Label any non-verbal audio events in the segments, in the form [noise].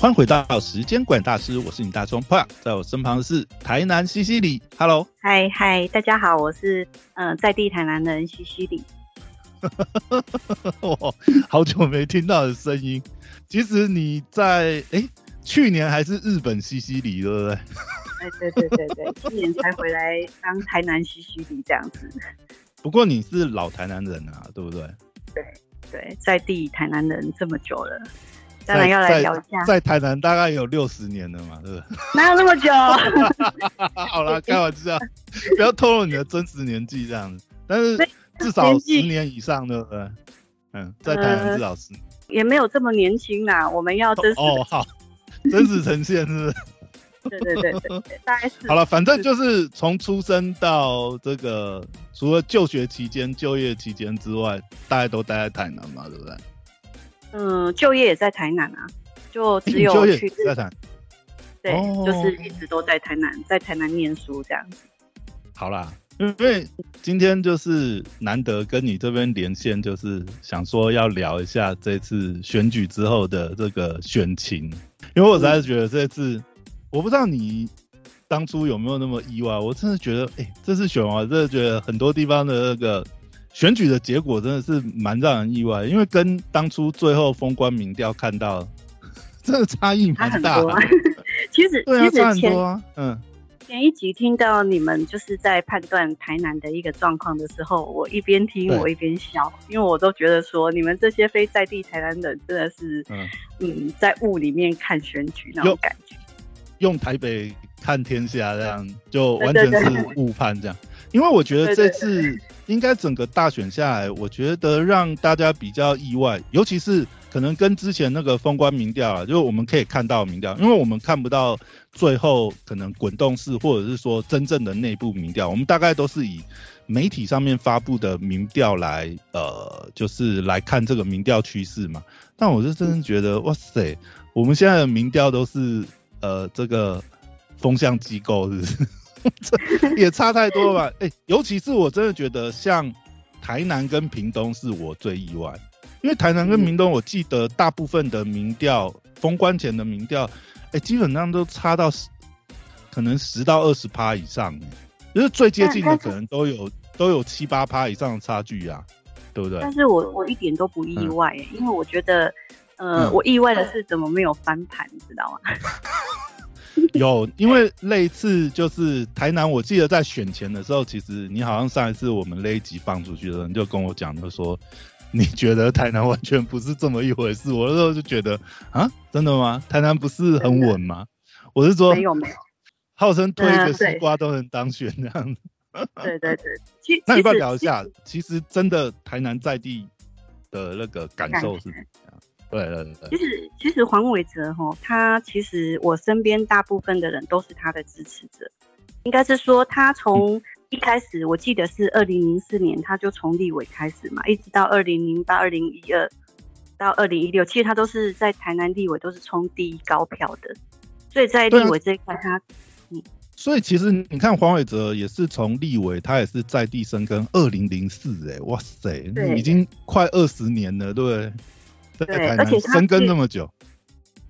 欢迎回到时间管大师，我是你大葱胖，在我身旁的是台南西西里，Hello，嗨嗨，大家好，我是嗯、呃在地台南人西西里。[laughs] 哇，好久没听到的声音。其实你在哎、去年还是日本西西里，对不对？哎，对对对对，今年才回来当台南西西里这样子。不过你是老台南人啊，对不对对？对，在地台南人这么久了，当然要来聊一下在。在台南大概有六十年了嘛，是不是？哪有那么久？[laughs] 好啦，开玩笑，不要透露你的真实年纪这样子。但是至少十年以上，对不对？嗯，在台南至少十年。也没有这么年轻啦，我们要真实。哦，好，真实呈现是不是？对对对对对，大概是好了，反正就是从出生到这个，除了就学期间、就业期间之外，大概都待在台南嘛，对不对？嗯，就业也在台南啊，就只有就业去在台南。对，哦就是一直都在台南，在台南念书这样子。好啦，因为今天就是难得跟你这边连线，就是想说要聊一下这次选举之后的这个选情，因为我实在是觉得这次，我不知道你当初有没有那么意外，我真的觉得，哎、这次选完，我真的觉得很多地方的那个选举的结果真的是蛮让人意外，因为跟当初最后封关民调看到，[laughs] 真的差异蛮大 [laughs] 其实对啊，其差很实前多啊，嗯。前一集听到你们就是在判断台南的一个状况的时候，我一边听我一边笑，因为我都觉得说你们这些非在地台南人真的是，嗯嗯在雾里面看选举那有种感觉。用台北看天下这样，就完全是误判这样。因为我觉得这次应该整个大选下来，我觉得让大家比较意外，尤其是可能跟之前那个封关民调啊，就我们可以看到民调，因为我们看不到最后可能滚动式或者是说真正的内部民调，我们大概都是以媒体上面发布的民调来呃，就是来看这个民调趋势嘛。但我是真的觉得，哇塞，我们现在的民调都是呃这个风向机构是不是？[laughs] 这也差太多了吧？哎、尤其是我真的觉得像台南跟屏东是我最意外，因为台南跟屏东，我记得大部分的民调封关前的民调，哎、基本上都差到十，可能十到二十趴以上，哎就是最接近的可能都有都有七八趴以上的差距啊，对不对？但是我我一点都不意外耶，因为我觉得，呃，嗯我意外的是怎么没有翻盘，你知道吗？[laughs] [laughs] 有，因为那一次就是台南，我记得在选前的时候，其实你好像上一次我们那一集放出去的时候，你就跟我讲就说，你觉得台南完全不是这么一回事。我那时候就觉得啊，真的吗？台南不是很稳吗？[laughs] 我是说没，有没有，号称推一个西瓜都能当选这样子。对对对，其那你不要聊一下，其实真的台南在地的那个感受是怎么样？对对对。对其，实，其实黄伟哲哈，他其实我身边大部分的人都是他的支持者，应该是说他从一开始，我记得是二零零四年，他就从立委开始嘛，一直到二零零八、二零一二到二零一六，其实他都是在台南立委都是冲第一高票的，所以在立委这一块他嗯，所以其实你看黄伟哲也是从立委，他也是在地生根，二零零四哎，哇塞，对。已经快二十年了，对不对？在对台而且生根是那么久，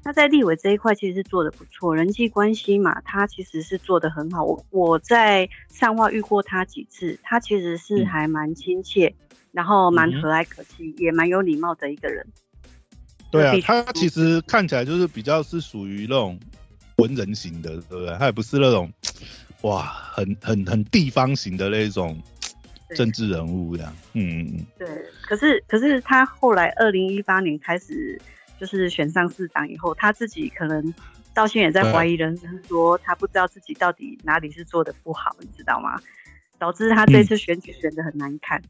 他在立委这一块其实是做的不错，人际关系嘛，他其实是做的很好。我我在上话遇过他几次，他其实是嗯还蛮亲切，然后蛮和蔼可亲，也蛮有礼貌的一个人。对啊他其实看起来就是比较是属于那种文人型的，对不对？他也不是那种哇，很很很地方型的那种对政治人物这样，嗯嗯嗯。对，可是可是他后来二零一八年开始就是选上市长以后，他自己可能到现在也在怀疑人生，说他不知道自己到底哪里是做的不好，你知道吗？导致他这次选举选的很难看。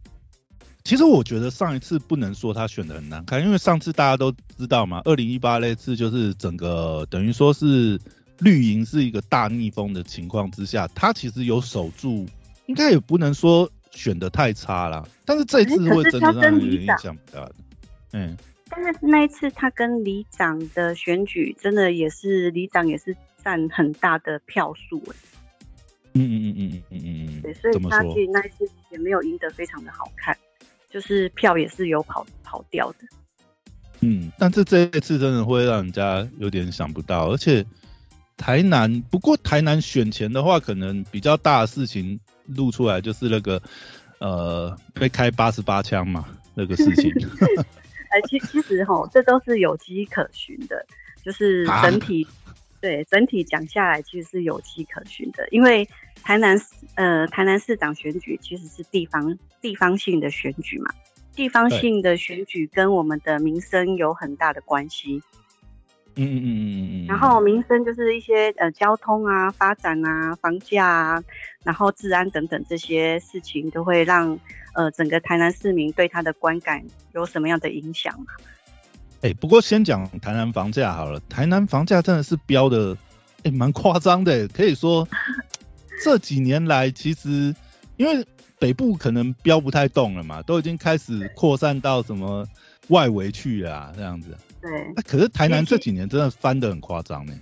其实我觉得上一次不能说他选的很难看，因为上次大家都知道嘛，二零一八那次就是整个等于说是绿营是一个大逆风的情况之下，他其实有守住，应该也不能说选的太差了。但是这一次会真的他让人影响不大的。嗯，但是那一次他跟里长的选举，真的也是里长也是占很大的票数哎，嗯嗯嗯嗯嗯嗯嗯对，所以他其？实那一次也没有赢得非常的好看，就是票也是有跑跑掉的。嗯，但是这一次真的会让人家有点想不到，而且台南，不过台南选前的话，可能比较大的事情露出来就是那个呃被开八十八枪嘛那个事情。[laughs] 哎，其其实哈，这都是有迹可循的，就是整体对整体讲下来，其实是有迹可循的，因为台南呃台南市长选举其实是地方地方性的选举嘛。地方性的选举跟我们的民生有很大的关系。嗯嗯嗯嗯嗯。然后民生就是一些呃交通啊、发展啊、房价啊，然后治安等等这些事情，都会让呃整个台南市民对他的观感有什么样的影响嘛？哎，不过先讲台南房价好了，台南房价真的是飙的，哎，蛮夸张的，[laughs] 可以说这几年来其实因为。北部可能飙不太动了嘛，都已经开始扩散到什么外围去啊，这样子。对。那可是台南这几年真的翻的很夸张呢。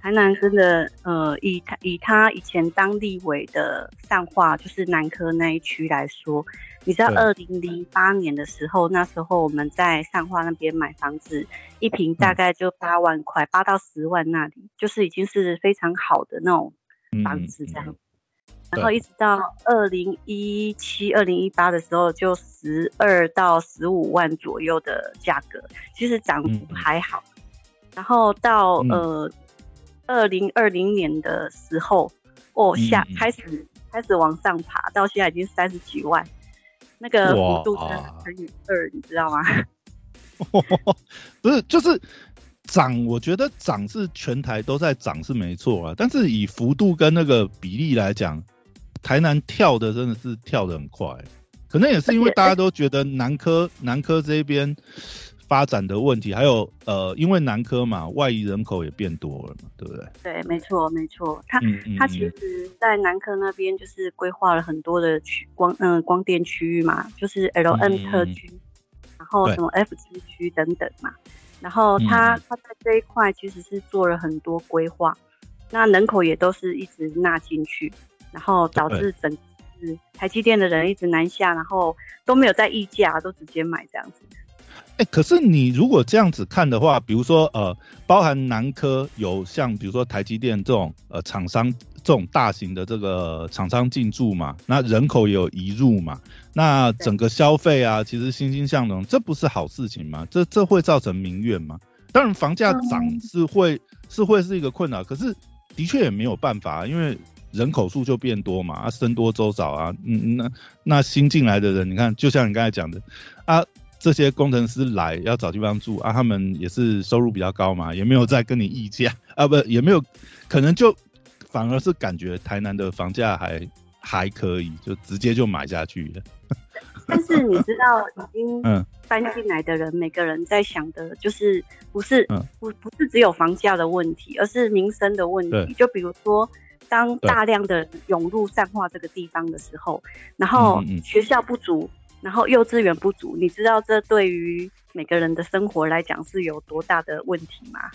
台南真的，呃，以他以他以前当立委的上化，就是南科那一区来说，你知道，二零零八年的时候，那时候我们在上化那边买房子，一平大概就八万块，八到十万那里，就是已经是非常好的那种房子这样。然后一直到二零一七、二零一八的时候，就十二到十五万左右的价格，其实涨幅还好。然后到呃二零二零年的时候，哦下开始开始往上爬，到现在已经三十几万，那个幅度乘以二，你知道吗？[laughs] [laughs] 不是，就是涨，我觉得涨是全台都在涨是没错啊，但是以幅度跟那个比例来讲。台南跳的真的是跳的很快，可能也是因为大家都觉得南科南科这边发展的问题，还有呃，因为南科嘛，外移人口也变多了嘛，对不对？对，没错，没错。他他其实，在南科那边就是规划了很多的区光嗯光电区域嘛，就是 L N 特区，然后什么 F 七区等等嘛。然后他他在这一块其实是做了很多规划，那人口也都是一直纳进去。然后导致整是台积电的人一直南下，然后都没有在议价，都直接买这样子。哎，可是你如果这样子看的话，比如说呃，包含南科有像比如说台积电这种呃厂商这种大型的这个厂商进驻嘛，那人口也有移入嘛，那整个消费啊，其实欣欣向荣，这不是好事情吗？这这会造成民怨吗？当然房价涨是会是会是一个困扰，可是的确也没有办法，因为。人口数就变多嘛，啊，僧多粥少啊，嗯，那那新进来的人，你看，就像你刚才讲的，啊，这些工程师来要找地方住啊，他们也是收入比较高嘛，也没有再跟你议价啊，不，也没有，可能就反而是感觉台南的房价还还可以，就直接就买下去了。[laughs] 但是你知道，已经搬进来的人，每个人在想的就是不是不不是只有房价的问题，而是民生的问题，就比如说。当大量的涌入善化这个地方的时候，然后学校不足，然后幼稚园不足，你知道这对于每个人的生活来讲是有多大的问题吗？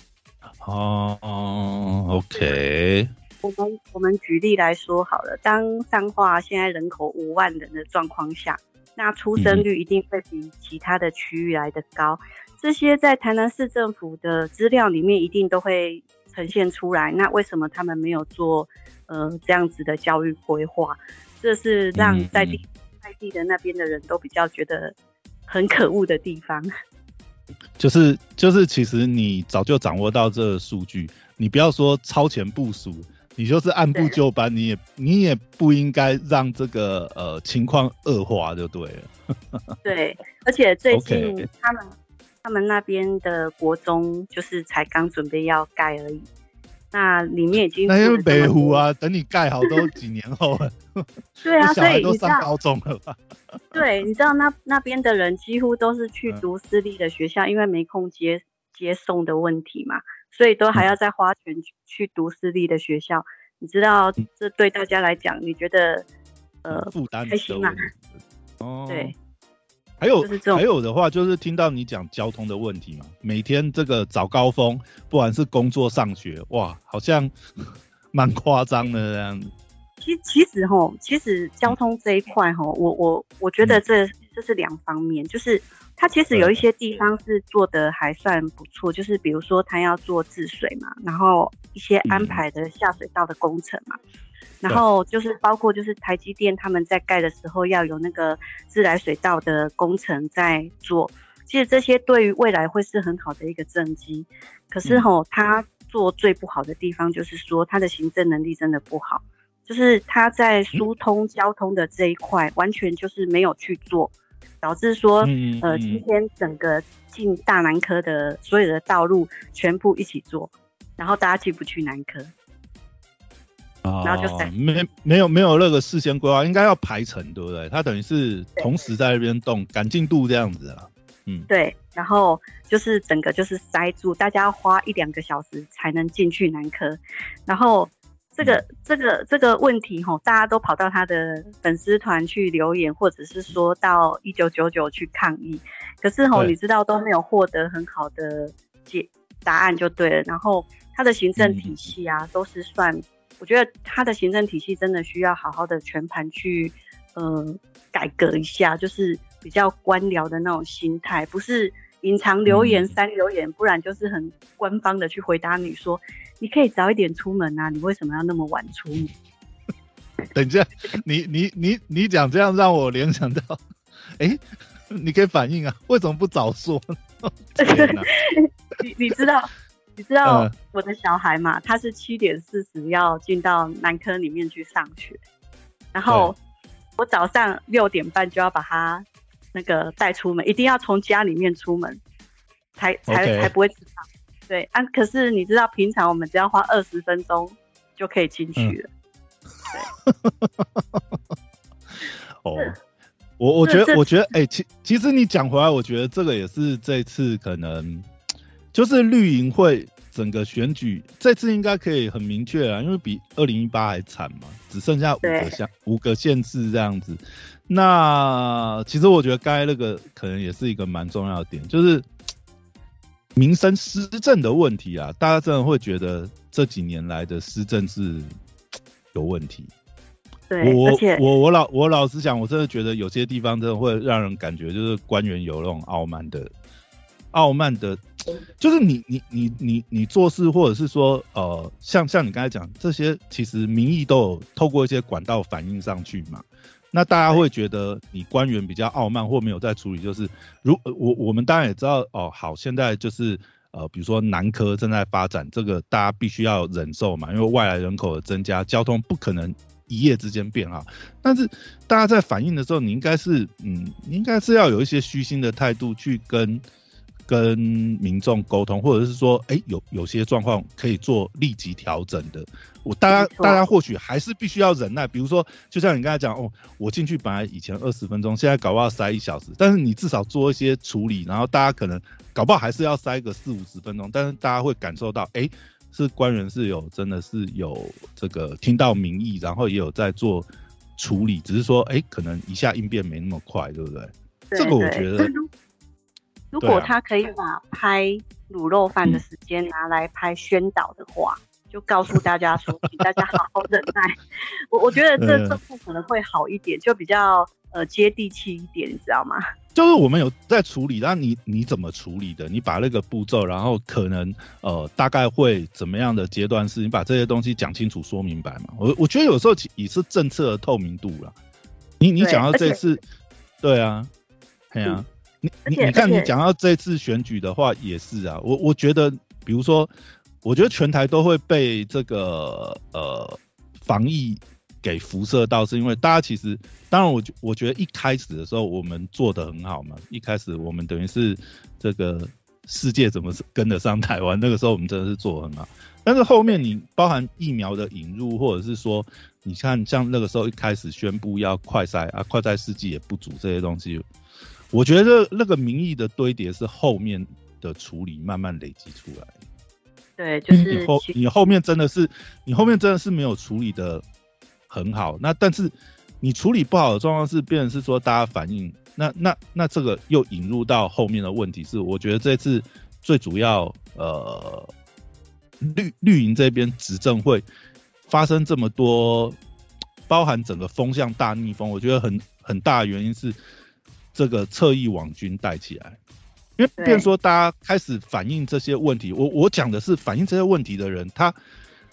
哦，OK。我们我们举例来说好了，当善化现在人口五万人的状况下，那出生率一定会比其他的区域来的高。这些在台南市政府的资料里面一定都会。呈现出来，那为什么他们没有做呃这样子的教育规划？这是让在地在地的那边的人都比较觉得很可恶的地方。就 [laughs] 是就是，其实你早就掌握到这数据，你不要说超前部署，你就是按部就班，你也你也不应该让这个呃情况恶化就对了。[laughs] 对，而且最近他们。他们那边的国中就是才刚准备要盖而已，那里面已经那因为北湖啊，等你盖好都几年后了。对啊，[laughs] 所以都上高中了吧？对，你知道那那边的人几乎都是去读私立的学校，因为没空接接送的问题嘛，所以都还要再花钱去读私立的学校。你知道这对大家来讲，你觉得呃负担开心吗？哦，对。还有还有的话，就是听到你讲交通的问题嘛，每天这个早高峰，不管是工作上学，哇，好像 [laughs] 蛮夸张的这样子。其其实哈，其实交通这一块哈，我我我觉得这是这是两方面，就是它其实有一些地方是做的还算不错，就是比如说它要做治水嘛，然后一些安排的下水道的工程嘛，然后就是包括就是台积电他们在盖的时候要有那个自来水道的工程在做，其实这些对于未来会是很好的一个政绩。可是吼，他做最不好的地方就是说他的行政能力真的不好。就是他在疏通交通的这一块，完全就是没有去做，导致说，呃，今天整个进大南科的所有的道路全部一起做，然后大家进不去南科，然后就没没有没有那个事先规划，应该要排程，对不对？他等于是同时在那边动，赶进度这样子啊，嗯，对，然后就是整个就是塞住，大家要花一两个小时才能进去南科，然后。这个这个这个问题吼，大家都跑到他的粉丝团去留言，或者是说到一九九九去抗议，可是吼，你知道都没有获得很好的解答案就对了。然后他的行政体系啊，都是算，我觉得他的行政体系真的需要好好的全盘去呃改革一下，就是比较官僚的那种心态，不是隐藏留言删留言，不然就是很官方的去回答你说。你可以早一点出门啊！你为什么要那么晚出门？[laughs] 等一下，你你你你讲这样让我联想到，哎，你可以反应啊，为什么不早说？[laughs] 你你知道你知道我的小孩嘛？他是七点四十要进到男科里面去上学，然后我早上六点半就要把他那个带出门，一定要从家里面出门，才才才不会迟到。对啊，可是你知道，平常我们只要花二十分钟就可以进去了。[laughs] 哦，我我觉得，我觉得，哎，其其实你讲回来，我觉得这个也是这次可能就是绿营会整个选举这次应该可以很明确啊，因为比二零一八还惨嘛，只剩下五个县五个县市这样子。那其实我觉得该那个可能也是一个蛮重要的点，就是。民生施政的问题啊，大家真的会觉得这几年来的施政是有问题。对，我我我老我老实讲，我真的觉得有些地方真的会让人感觉就是官员有那种傲慢的傲慢的，就是你你你你你做事或者是说呃，像像你刚才讲这些，其实民意都有透过一些管道反映上去嘛。那大家会觉得你官员比较傲慢或没有在处理，就是如我我们当然也知道哦，好，现在就是呃，比如说南科正在发展，这个大家必须要忍受嘛，因为外来人口的增加，交通不可能一夜之间变好。但是大家在反映的时候，你应该是嗯，应该是要有一些虚心的态度去跟。跟民众沟通，或者是说，哎，有有些状况可以做立即调整的。我大家大家或许还是必须要忍耐。比如说，就像你刚才讲，哦，我进去本来以前二十分钟，现在搞不好塞一小时。但是你至少做一些处理，然后大家可能搞不好还是要塞个四五十分钟。但是大家会感受到，哎，是官员是有真的是有这个听到民意，然后也有在做处理，只是说，哎，可能一下应变没那么快，对不对？这个我觉得。如果他可以把拍卤肉饭的时间拿来拍宣导的话，就告诉大家说，请大家好好忍耐。我我觉得这这部可能会好一点，就比较呃接地气一点，你知道吗？就是我们有在处理，那你你怎么处理的？你把那个步骤，然后可能呃大概会怎么样的阶段是？你把这些东西讲清楚、说明白嘛？我我觉得有时候也是政策的透明度了。你你讲到这次，对啊，对啊。你你你看，你讲到这次选举的话，也是啊。我我觉得，比如说，我觉得全台都会被这个呃防疫给辐射到，是因为大家其实，当然我我觉得一开始的时候我们做的很好嘛。一开始我们等于是这个世界怎么跟得上台湾，那个时候我们真的是做很好。但是后面你包含疫苗的引入，或者是说，你看像那个时候一开始宣布要快筛啊，快筛试剂也不足这些东西。我觉得那个民意的堆叠是后面的处理慢慢累积出来。对，就是你后你后面真的是你后面真的是没有处理的很好。那但是你处理不好的状况是，变成是说大家反应，那那那这个又引入到后面的问题是，我觉得这次最主要呃绿绿营这边执政会发生这么多，包含整个风向大逆风，我觉得很很大的原因是。这个侧翼网军带起来，因为变说大家开始反映这些问题。我我讲的是反映这些问题的人，他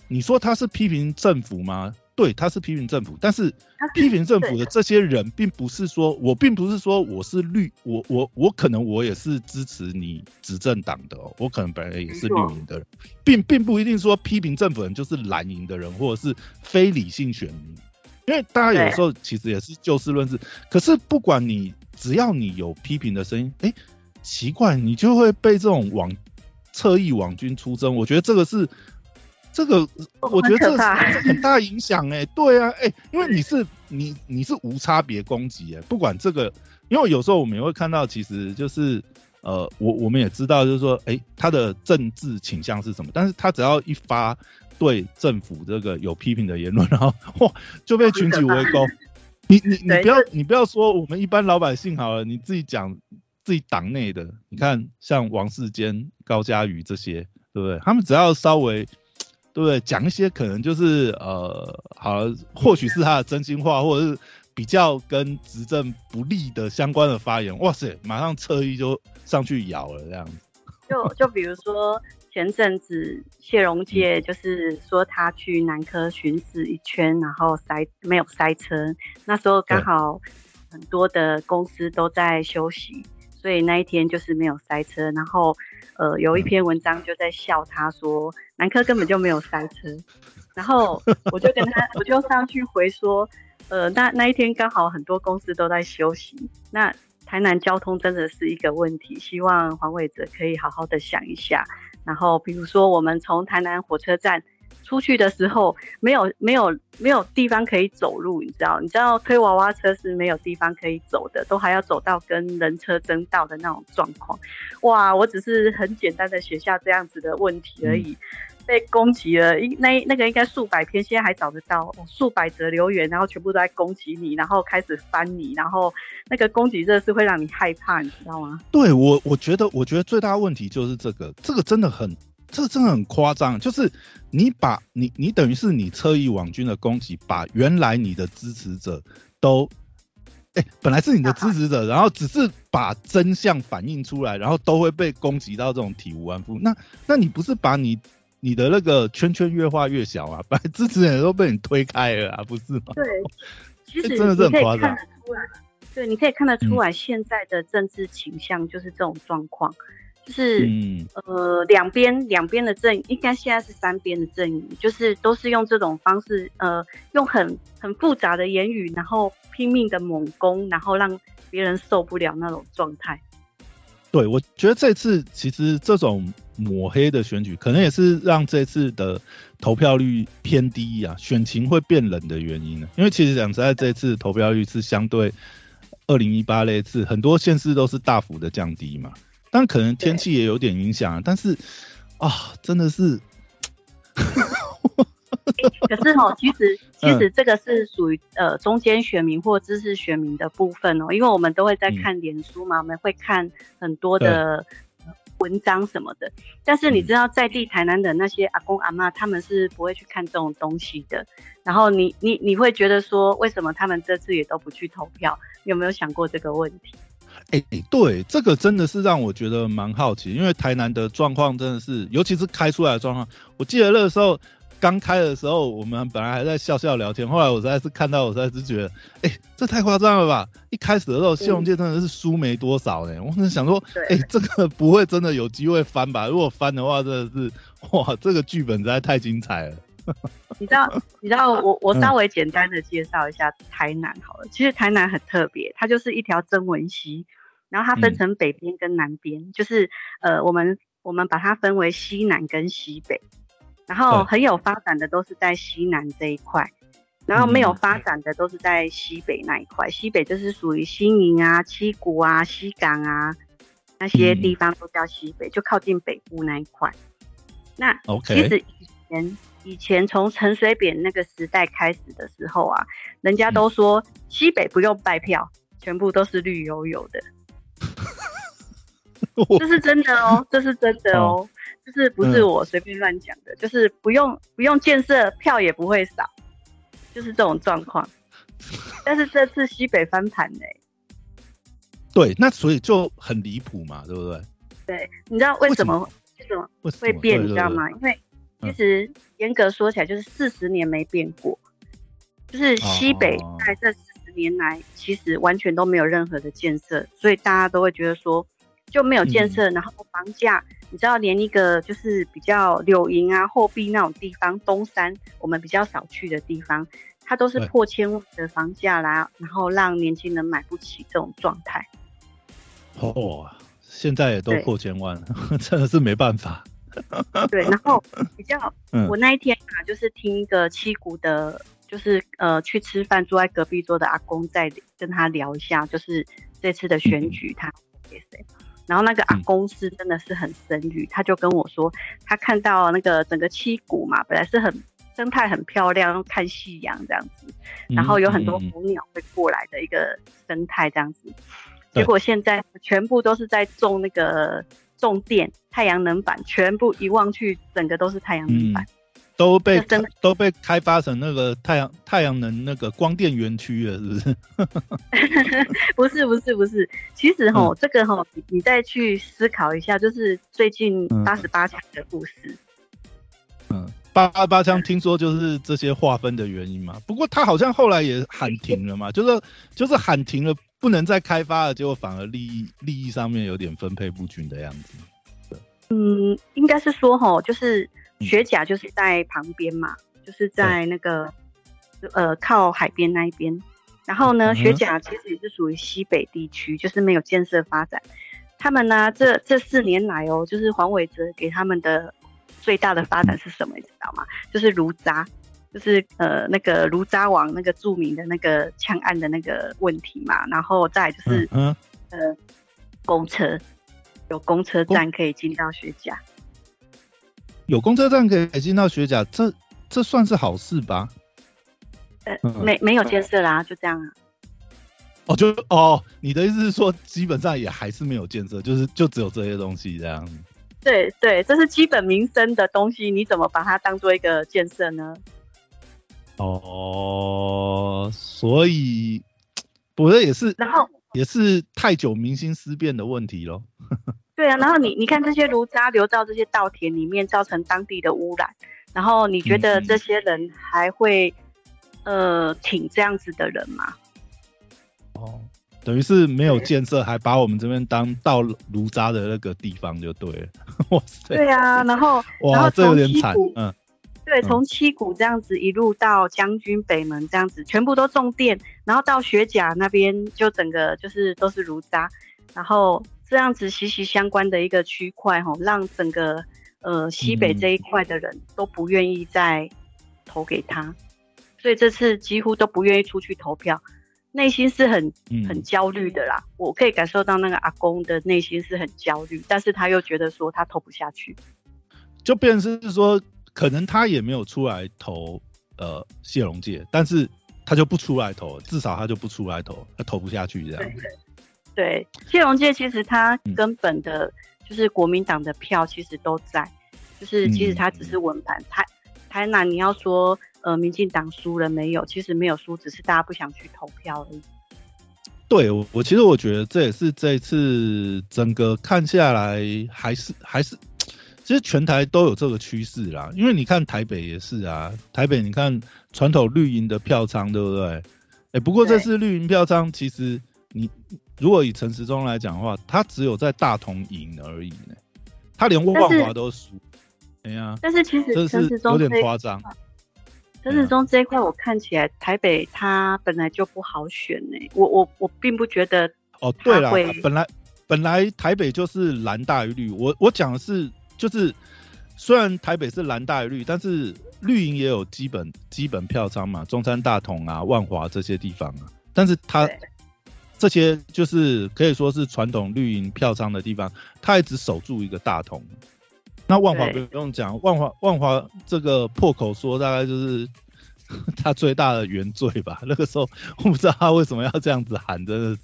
你说他是批评政府吗？对，他是批评政府，但是批评政府的这些人，并不是说我并不是说我是绿，我我我可能我也是支持你执政党的哦，我可能本来也是绿营的人，并并不一定说批评政府人就是蓝营的人或者是非理性选民，因为大家有时候其实也是就事论事。可是不管你只要你有批评的声音，哎，奇怪，你就会被这种网侧翼网军出征，我觉得这个是。这个我觉得这是很大影响哎，对啊，哎，因为你是你你是无差别攻击哎，不管这个，因为有时候我们也会看到，其实就是呃，我我们也知道，就是说，哎，他的政治倾向是什么，但是他只要一发对政府这个有批评的言论，然后哇就被群起围攻。你你你不要你不要说我们一般老百姓好了，你自己讲自己党内的，你看像王世坚、高嘉瑜这些，对不对？他们只要稍微。对不对？讲一些可能就是呃，好，或许是他的真心话，或者是比较跟执政不利的相关的发言。哇塞，马上侧翼就上去咬了这样子。就就比如说前阵子谢荣介就是说他去南科巡视一圈，然后塞没有塞车，那时候刚好很多的公司都在休息，所以那一天就是没有塞车，然后。呃，有一篇文章就在笑他说南科根本就没有塞车，然后我就跟他，我就上去回说，呃，那那一天刚好很多公司都在休息，那台南交通真的是一个问题，希望黄伟哲可以好好的想一下，然后比如说我们从台南火车站。出去的时候没有没有没有地方可以走路，你知道？你知道推娃娃车是没有地方可以走的，都还要走到跟人车争道的那种状况。哇！我只是很简单的写下这样子的问题而已，被攻击了，那那个应该数百篇，现在还找得到数百则留言，然后全部都在攻击你，然后开始翻你，然后那个攻击热是会让你害怕，你知道吗？对我，我觉得，我觉得最大问题就是这个，这个真的很。这个真的很夸张，就是你把你你等于是你侧翼网军的攻击，把原来你的支持者都，哎，本来是你的支持者，然后只是把真相反映出来，然后都会被攻击到这种体无完肤。那那你不是把你你的那个圈圈越画越小啊？[laughs] 把支持人都被你推开了啊，不是吗？对，其实真的是很夸张。对，你可以看得出来，现在的政治倾向就是这种状况。就是呃，两边两边的阵，应该现在是三边的阵营，就是都是用这种方式，呃，用很很复杂的言语，然后拼命的猛攻，然后让别人受不了那种状态。对，我觉得这次其实这种抹黑的选举，可能也是让这次的投票率偏低啊，选情会变冷的原因呢。因为其实讲实在，这次投票率是相对二零一八那次，很多县市都是大幅的降低嘛。但可能天气也有点影响，但是啊，真的是，[laughs] 可是哦，其实其实这个是属于呃中间选民或知识选民的部分哦，因为我们都会在看脸书嘛，我们会看很多的文章什么的。但是你知道，在地台南的那些阿公阿妈，他们是不会去看这种东西的。然后你你你会觉得说，为什么他们这次也都不去投票？有没有想过这个问题？哎，对，这个真的是让我觉得蛮好奇，因为台南的状况真的是，尤其是开出来的状况。我记得那个时候刚开的时候，我们本来还在笑笑聊天，后来我实在是看到，我实在是觉得，哎，这太夸张了吧！一开始的时候，谢龙介真的是输没多少呢。我是想说，哎，这个不会真的有机会翻吧？如果翻的话，真的是，哇，这个剧本实在太精彩了。你知道，[laughs] 你知道，我我稍微简单的介绍一下台南好了。其实台南很特别，它就是一条曾文溪。然后它分成北边跟南边，就是呃，我们我们把它分为西南跟西北，然后很有发展的都是在西南这一块，然后没有发展的都是在西北那一块。西北就是属于新宁啊、七股啊、西港啊那些地方都叫西北，就靠近北部那一块。那其实以前以前从陈水扁那个时代开始的时候啊，人家都说西北不用拜票，全部都是绿油油的。[laughs] 这是真的哦，这是真的哦，就是不是我随便乱讲的，就是不用不用建设，票也不会少，就是这种状况。[laughs] 但是这次西北翻盘呢？对，那所以就很离谱嘛，对不对？对，你知道为什么为什么会变？你知道吗？因为其实严格说起来，就是四十年没变过，就是西北在这四十年来，其实完全都没有任何的建设，所以大家都会觉得说就没有建设，然后房价，你知道，连一个就是比较柳营啊、后壁那种地方，东山我们比较少去的地方，它都是破千万的房价啦，然后让年轻人买不起这种状态。哦，现在也都破千万了，[laughs] 真的是没办法。[laughs] 对，然后比较，[laughs] 我那一天啊，就是听一个七股的，就是呃去吃饭，坐在隔壁桌的阿公在跟他聊一下，就是这次的选举他给谁。然后那个阿公是真的是很深绿，他就跟我说，他看到那个整个七股嘛，本来是很生态很漂亮，看夕阳这样子，然后有很多捕鸟会过来的一个生态这样子，结果现在全部都是在种那个。种电太阳能板全部一望去，整个都是太阳能板，都被都被开发成那个太阳太阳能那个光电园区了，是不是？[laughs] 不是不是不是，其实哈，这个哈，你再去思考一下，就是最近八十八强的故事。嗯，八八八枪听说就是这些划分的原因嘛。不过他好像后来也喊停了嘛，就是就是喊停了。不能再开发了，结果反而利益利益上面有点分配不均的样子。嗯，应该是说哈，就是雪甲就是在旁边嘛，就是在那个呃靠海边那一边。然后呢，雪甲其实也是属于西北地区，就是没有建设发展。他们呢，这这四年来哦，就是黄伟哲给他们的最大的发展是什么？你知道吗？就是炉渣。就是呃那个卢渣王那个著名的那个枪案的那个问题嘛，然后再就是嗯呃公车有公车站可以进到学甲，有公车站可以进到学甲，这这算是好事吧？呃没没有建设啦，就这样啊。哦就哦，你的意思是说基本上也还是没有建设，就是就只有这些东西这样。对对，这是基本民生的东西，你怎么把它当做一个建设呢？哦，所以，不是也是，然后也是太久民心思变的问题咯。对啊，然后你你看这些炉渣流到这些稻田里面，造成当地的污染，然后你觉得这些人还会呃挺这样子的人吗？哦，等于是没有建设，还把我们这边当倒炉渣的那个地方就对了。[laughs] 哇塞！对啊，然后哇，这有点惨，嗯。对，从七股这样子一路到将军北门这样子，全部都种电，然后到雪甲那边就整个就是都是炉渣，然后这样子息息相关的一个区块吼，让整个呃西北这一块的人都不愿意再投给他，所以这次几乎都不愿意出去投票，内心是很很焦虑的啦。我可以感受到那个阿公的内心是很焦虑，但是他又觉得说他投不下去，就变成是说。可能他也没有出来投呃谢龙介，但是他就不出来投，至少他就不出来投，他投不下去这样。对，谢龙介其实他根本的就是国民党的票其实都在，就是其实他只是稳盘。台台南你要说呃民进党输了没有？其实没有输，只是大家不想去投票而已。对，我我其实我觉得这也是这次整个看下来还是还是。其实全台都有这个趋势啦，因为你看台北也是啊，台北你看传统绿营的票仓，对不对？哎，不过这次绿营票仓，其实你如果以陈时中来讲的话，他只有在大同赢而已呢，他连万华都输。哎呀，但是其实陈时中有点夸张。陈时中这一块，我看起来台北他本来就不好选呢，我我我并不觉得。哦，对了，本来本来台北就是蓝大于绿，我我讲的是。就是虽然台北是蓝大于绿，但是绿营也有基本基本票仓嘛，中山大同啊、万华这些地方啊，但是它这些就是可以说是传统绿营票仓的地方，他一直守住一个大同。那万华不用讲，万华万华这个破口说大概就是 [laughs] 他最大的原罪吧。[laughs] 那个时候我不知道他为什么要这样子喊，真的是。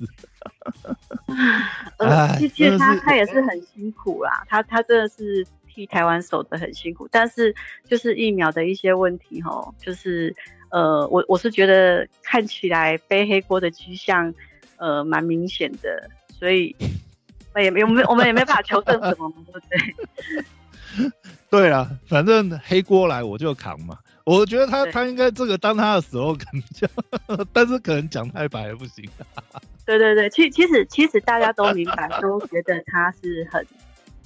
呃，其实他他也是很辛苦啦，他他真的是替台湾守的很辛苦，但是就是疫苗的一些问题哈，就是呃，我我是觉得看起来背黑锅的迹象呃蛮明显的，所以我也没我们我们也没办法求证什么嘛，对不对？[laughs] 对啊，反正黑锅来我就扛嘛。我觉得他他应该这个当他的时候可能就，但是可能讲太白了不行。对对对，其其实其实大家都明白，都觉得他是很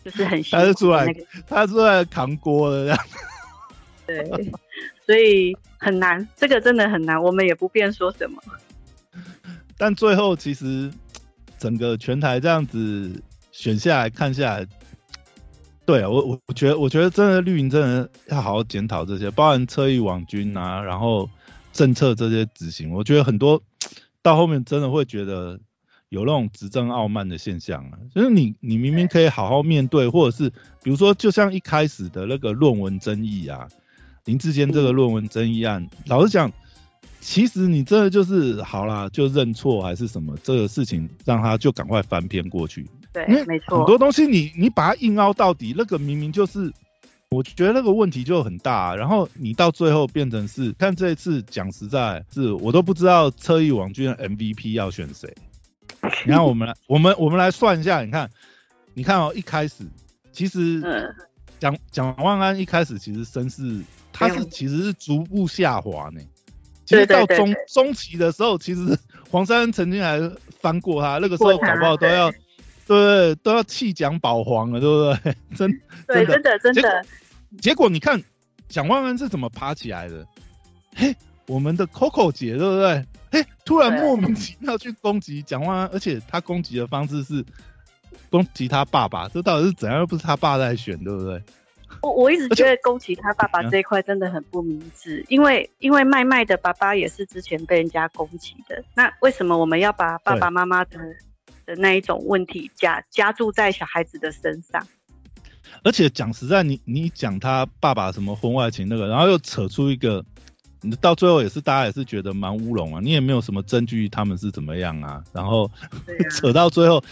就是很他是出来他出来扛锅的这样。[laughs] 对，所以很难，这个真的很难，我们也不便说什么。但最后其实整个全台这样子选下来看下来，对啊，我我我觉得我觉得真的绿营真的要好好检讨这些，包含车翼网军啊，然后政策这些执行，我觉得很多到后面真的会觉得有那种执政傲慢的现象啊，就是你你明明可以好好面对，或者是比如说就像一开始的那个论文争议啊，林志坚这个论文争议案，老实讲。其实你这就是好啦，就认错还是什么，这个事情让他就赶快翻篇过去。对没错，很多东西你你把它硬凹到底，那个明明就是，我觉得那个问题就很大、然后你到最后变成是，看这一次讲实在，是我都不知道车翼网军的 MVP 要选谁。[laughs] 你看我们来，我们我们来算一下，你看，你看哦，一开始其实嗯，蒋蒋万安一开始其实身势，他是其实是逐步下滑呢。其实到中中期的时候，其实 [laughs] 黄珊珊曾经还翻过他，那个时候搞不好都要，对对，都要弃蒋保皇了，对不对？[laughs] 真对，真的真的真的，结果你看蒋万安是怎么爬起来的？嘿，我们的 Coco 姐，对不对？嘿，突然莫名其妙去攻击蒋万安，而且他攻击的方式是攻击他爸爸，这到底是怎样？又不是他爸在选，对不对？我我一直觉得宫崎他爸爸这一块真的很不明智，因为因为麦麦的爸爸也是之前被人家攻击的，那为什么我们要把爸爸妈妈的的那一种问题加加注在小孩子的身上？而且讲实在，你你讲他爸爸什么婚外情那个，然后又扯出一个，你到最后也是大家也是觉得蛮乌龙啊，你也没有什么证据他们是怎么样啊，然后啊，[laughs] 扯到最后，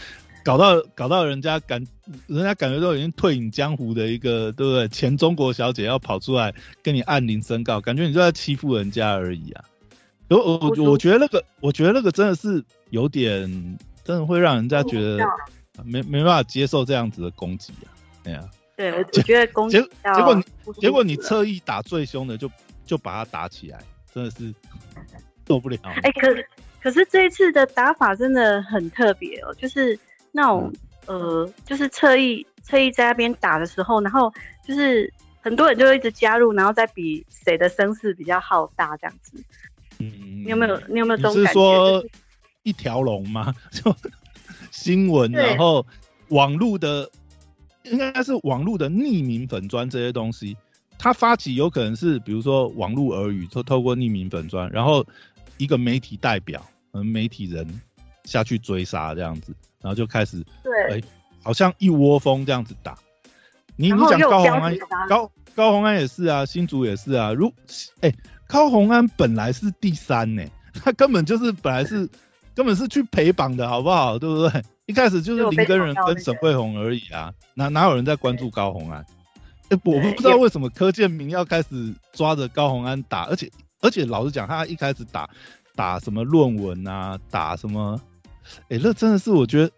搞到搞到人家感，人家感觉都已经退隐江湖的一个，对不对？前中国小姐要跑出来跟你按铃申告，感觉你就在欺负人家而已啊。我我我我觉得那个，我觉得那个真的是有点，真的会让人家觉得没没办法接受这样子的攻击啊。对呀、对我我觉得攻击结果结果你了侧翼打最凶的就就把他打起来，真的是受不了。哎、可可是这一次的打法真的很特别哦，就是那种、嗯呃，就是侧翼侧翼在那边打的时候，然后就是很多人就会一直加入，然后再比谁的声势比较浩大这样子。嗯，你有没有你有没有你是这种感觉？说一条龙吗？[laughs] 就新闻，然后网络的，应该是网络的匿名粉砖这些东西，它发起有可能是比如说网络耳语，透透过匿名粉砖，然后一个媒体代表，嗯，媒体人下去追杀这样子，然后就开始对哎好像一窝蜂这样子打。你你讲高红安高高红安也是啊，新竹也是啊。如哎、高红安本来是第三呢、他根本就是本来是根本是去陪榜的好不好？对不对？一开始就是林根人跟沈慧红而已啊，哪哪有人在关注高红安？哎、我对不知道为什么柯建明要开始抓着高红安打，而且而且老实讲，他一开始打打什么论文啊，打什么，哎、那真的是我觉得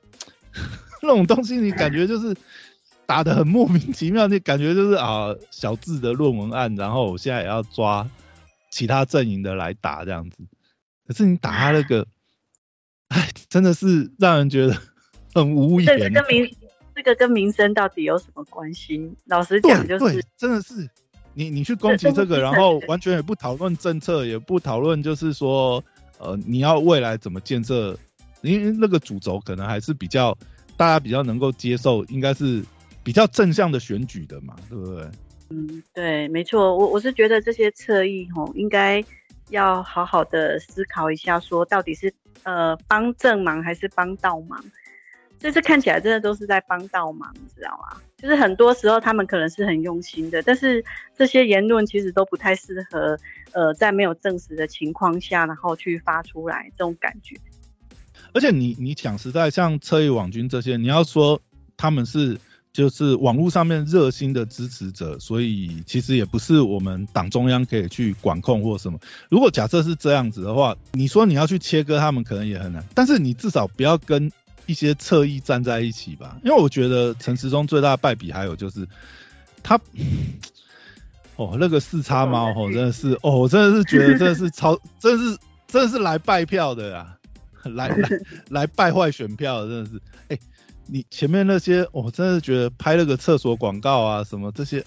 [laughs] 那种东西，你感觉就是打的很莫名其妙，你感觉就是啊小智的论文案，然后我现在也要抓其他阵营的来打这样子。可是你打他那个，哎，真的是让人觉得很无语这个。跟民这个跟民生到底有什么关系？老实讲，对对就是，真的是你你去攻击这这个，然后完全也不讨论政策，也不讨论就是说呃你要未来怎么建设，因为那个主轴可能还是比较大家比较能够接受，应该是比较正向的选举的嘛，对不对？嗯，对，没错，我我是觉得这些侧翼吼，应该要好好的思考一下，说到底是呃帮正忙还是帮倒忙。这次看起来真的都是在帮倒忙，知道吗？就是很多时候他们可能是很用心的，但是这些言论其实都不太适合，呃，在没有证实的情况下，然后去发出来这种感觉。而且你你讲实在，像侧翼网军这些，你要说他们是就是网络上面热心的支持者，所以其实也不是我们党中央可以去管控或什么。如果假设是这样子的话，你说你要去切割他们，可能也很难。但是你至少不要跟一些侧翼站在一起吧。因为我觉得陈时中最大的败笔还有就是他，哦，那个四叉猫哦，真的是哦，我真的是觉得真的是超，真的是真的是来拜票的啊，来来来败坏选票，真的是。哎，你前面那些，我真的觉得拍了个厕所广告啊什么这些，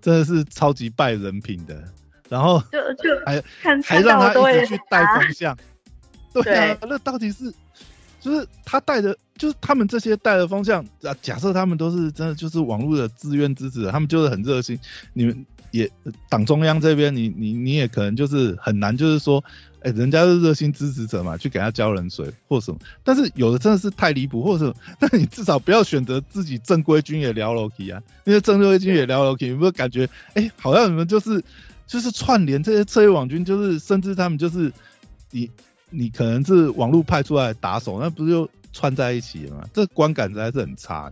真的是超级败人品的。然后就就 [laughs] 还还让他一直去带风向，[laughs] 对啊，那到底是就是他带的，就是他们这些带的方向啊。假设他们都是真的就是网络的自愿支持，他们就是很热心。你们也党中央这边，你你你也可能就是很难，就是说，哎，人家是热心支持者嘛，去给他浇冷水或什么。但是有的真的是太离谱，或者，但你至少不要选择自己正规军也聊 Loki 啊，因为正规军也聊 Loki，有没有感觉？哎，好像你们就是。就是串联这些侧翼网军，就是甚至他们就是你你可能是网络派出来打手，那不是就串在一起了吗？这观感实在是很差。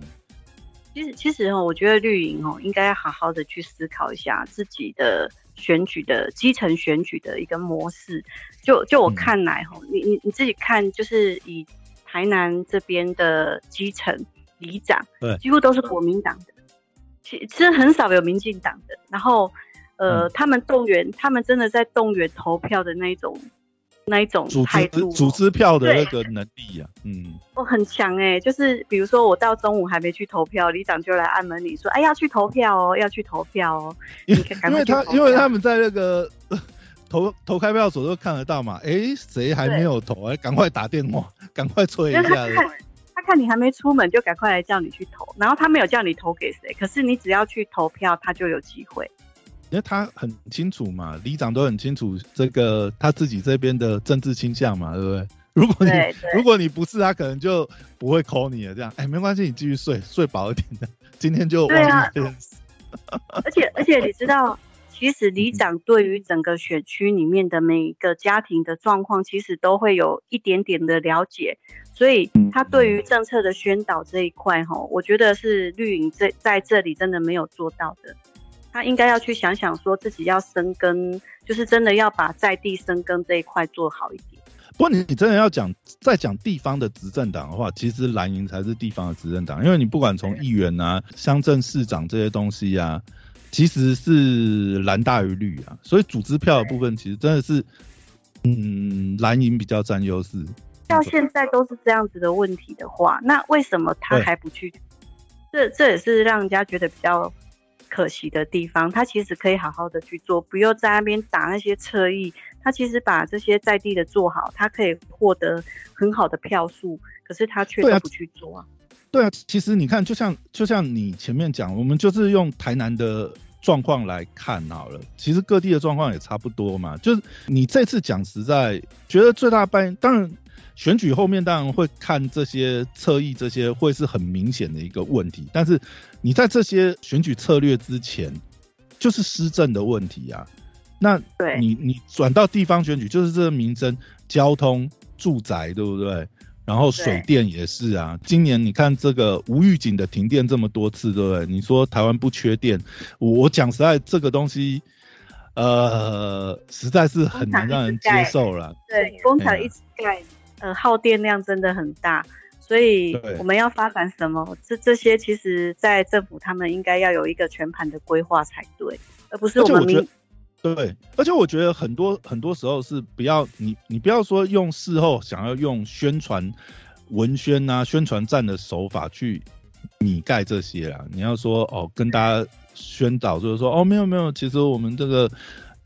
其实其实哦，我觉得绿营哦，应该要好好的去思考一下自己的选举的基层选举的一个模式。就就我看来哈，你你你自己看，就是以台南这边的基层里长，对，几乎都是国民党的，其其实很少有民进党的，然后。呃，他们动员，他们真的在动员投票的那一种，那一种组织，组织票的那个能力呀，嗯，哦，很强哎，就是比如说我到中午还没去投票，里长就来按门铃说，哎，要去投票哦，要去投票哦，因为他因为他们在那个投投开票所都看得到嘛，哎，谁还没有投，哎，赶快打电话，赶快催一下。他看你还没出门，就赶快来叫你去投，然后他没有叫你投给谁，可是你只要去投票，他就有机会。因为他很清楚嘛，里长都很清楚这个他自己这边的政治倾向嘛，对不对？如果你如果你不是他，可能就不会 call 你了。这样，哎，没关系，你继续睡，睡饱一点的。[laughs] 今天就对啊。而 [laughs] 且而且，你知道，其实里长对于整个选区里面的每一个家庭的状况，其实都会有一点点的了解，所以他对于政策的宣导这一块，哈，我觉得是绿营这在这里真的没有做到的。他应该要去想想，说自己要生根，就是真的要把在地生根这一块做好一点。不过你你真的要讲再讲地方的执政党的话，其实蓝营才是地方的执政党，因为你不管从议员啊、乡镇市长这些东西啊，其实是蓝大于绿啊，所以组织票的部分其实真的是，嗯，蓝营比较占优势。到现在都是这样子的问题的话，那为什么他还不去？这这也是让人家觉得比较。可惜的地方，他其实可以好好的去做，不用在那边打那些侧翼。他其实把这些在地的做好，他可以获得很好的票数，可是他却不去做啊。对啊，其实你看，就像就像你前面讲，我们就是用台南的状况来看好了，其实各地的状况也差不多嘛。就是你这次讲实在，觉得最大败，当然。选举后面当然会看这些侧翼，这些会是很明显的一个问题。但是你在这些选举策略之前，就是施政的问题啊。那你你转到地方选举，就是这个民生、交通、住宅，对不对？然后水电也是啊。今年你看这个无预警的停电这么多次，对不对？你说台湾不缺电，我讲实在，这个东西，呃，实在是很难让人接受了。对，工厂一直盖。呃，耗电量真的很大，所以我们要发展什么？这这些其实，在政府他们应该要有一个全盘的规划才对，而不是我们民。对，而且我觉得很多很多时候是不要你你不要说用事后想要用宣传文宣啊、宣传战的手法去米盖这些啦。你要说哦，跟大家宣导就是说哦，没有没有，其实我们这个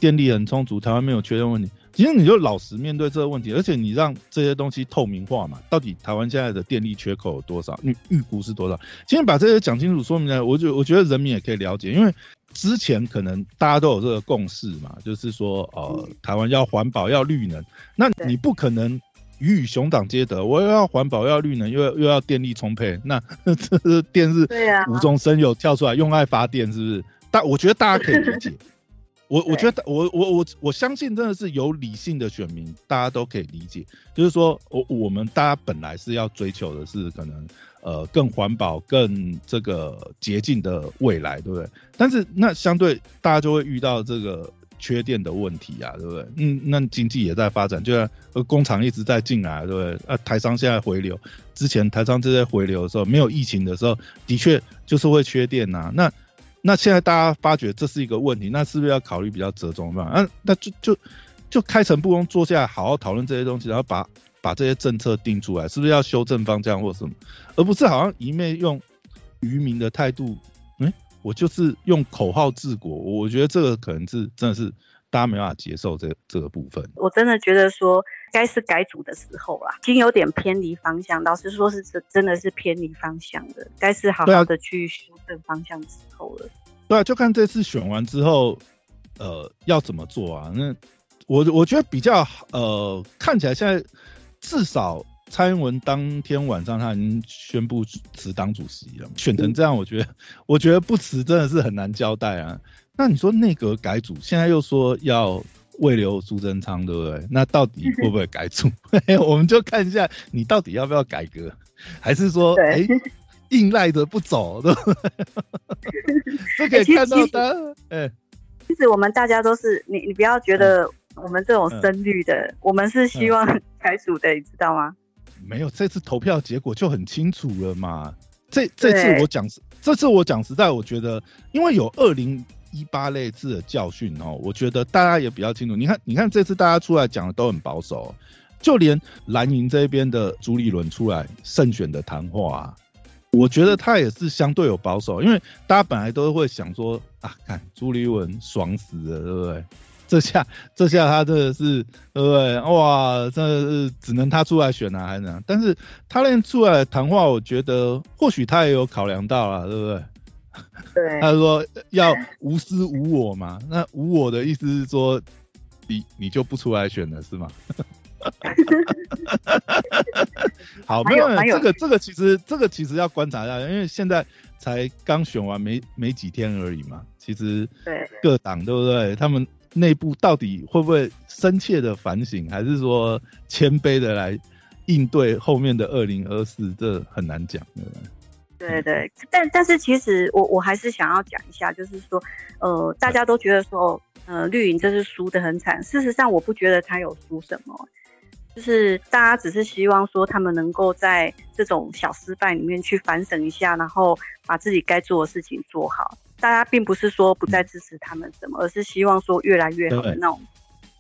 电力很充足，台湾没有缺电问题。其实你就老实面对这个问题，而且你让这些东西透明化嘛，到底台湾现在的电力缺口有多少？预预估是多少？今天把这些讲清楚说明来，我觉我觉得人民也可以了解，因为之前可能大家都有这个共识嘛，就是说呃台湾要环保要绿能，那你不可能鱼与熊掌皆得，我又要环保要绿能，又又要电力充沛，那 [laughs] 这电是无中生有跳出来用爱发电，是不是？但我觉得大家可以理解。我我觉得我我我我相信真的是有理性的选民，大家都可以理解。就是说我我们大家本来是要追求的是可能呃更环保、更这个洁净的未来，对不对？但是那相对大家就会遇到这个缺电的问题啊，对不对？嗯，那经济也在发展，就像呃工厂一直在进来，对不对？啊，台商现在回流，之前台商这些回流的时候，没有疫情的时候，的确就是会缺电呐。那那现在大家发觉这是一个问题，那是不是要考虑比较折中嘛？啊，那就就就开诚布公坐下来好好讨论这些东西，然后把把这些政策定出来，是不是要修正方向或什么，而不是好像一面用愚民的态度。我就是用口号治国，我觉得这个可能是真的是大家没办法接受这这个部分。我真的觉得说该是改组的时候啦，已经有点偏离方向，老实说是真真的是偏离方向的，该是好好的去修正方向之后了。对啊，就看这次选完之后，呃，要怎么做啊？那我我觉得比较呃，看起来现在至少。蔡英文当天晚上他已经宣布辞党主席了，选成这样，我觉得，我觉得不辞真的是很难交代啊。那你说内阁改组，现在又说要未留苏贞昌，对不对？[laughs] 那到底会不会改组？[laughs] 我们就看一下你到底要不要改革，还是说，哎，硬赖着不走，对不对？[laughs] 这可以看到的，哎，其实我们大家都是，你你不要觉得我们这种深绿的，我们是希望改组的，你知道吗？没有，这次投票结果就很清楚了嘛。这这次我讲，这次我讲实在，我觉得，因为有二零一八类似的教训哦，我觉得大家也比较清楚。你看，你看这次大家出来讲的都很保守，就连蓝营这边的朱立伦出来胜选的谈话，我觉得他也是相对有保守，因为大家本来都会想说啊，看朱立伦爽死了，对不对？这下，这下他真的是，对不对？哇，这是只能他出来选啊，还是？但是他连出来谈话，我觉得或许他也有考量到了，对不对？对。[laughs] 他说要无私无我嘛，那无我的意思是说，你你就不出来选了是吗？[laughs] 好，没有这个这个其实这个其实要观察一下，因为现在才刚选完没没几天而已嘛。其实对各党对不对？他们。内部到底会不会深切的反省，还是说谦卑的来应对后面的二零二四？这很难讲，对不对？对对，但但是其实我我还是想要讲一下，就是说，呃，大家都觉得说，呃，绿营这是输的很惨。事实上，我不觉得他有输什么，就是大家只是希望说，他们能够在这种小失败里面去反省一下，然后把自己该做的事情做好。大家并不是说不再支持他们什么，而是希望说越来越好的那种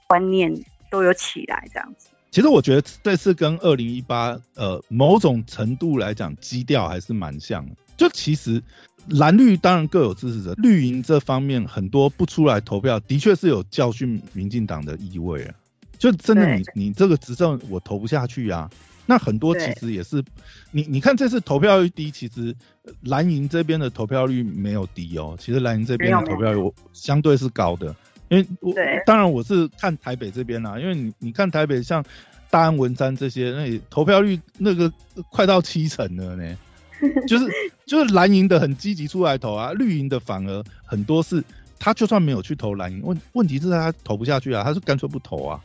观念都有起来这样子。其实我觉得这次跟二零一八呃某种程度来讲基调还是蛮像的。就其实蓝绿当然各有支持者，绿营这方面很多不出来投票，的确是有教训民进党的意味啊。就真的你你这个执政我投不下去啊。那很多其实也是，你你看这次投票率低，其实蓝营这边的投票率没有低哦。其实蓝营这边的投票率相对是高的，因为我当然我是看台北这边啦，因为你你看台北像大安文山这些，那投票率那个快到七成了呢。[laughs] 就是就是蓝营的很积极出来投啊，绿营的反而很多是他就算没有去投蓝营，问问题是他投不下去啊，他是干脆不投啊。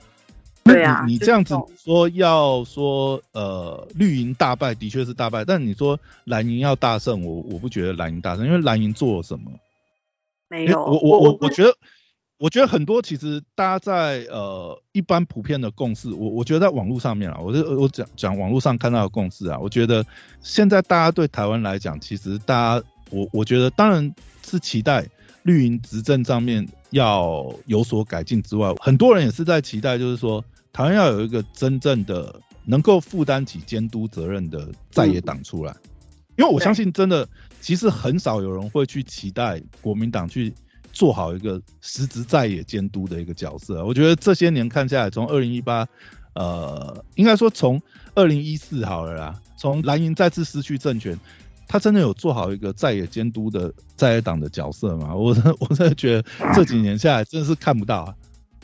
对啊，你这样子说要说呃绿营大败的确是大败，但你说蓝营要大胜，我我不觉得蓝营大胜，因为蓝营做了什么？没有，我我我我觉得我觉得很多其实大家在呃一般普遍的共识，我我觉得在网络上面啊，我就我讲讲网络上看到的共识啊，我觉得现在大家对台湾来讲，其实大家我我觉得当然是期待。绿营执政上面要有所改进之外，很多人也是在期待，就是说台湾要有一个真正的能够负担起监督责任的在野党出来。因为我相信，真的其实很少有人会去期待国民党去做好一个实质在野监督的一个角色。我觉得这些年看下来，从二零一八，呃，应该说从二零一四好了啦，从蓝营再次失去政权。他真的有做好一个在野监督的在野党的角色吗？我 [laughs] 我真的觉得这几年下来真的是看不到啊！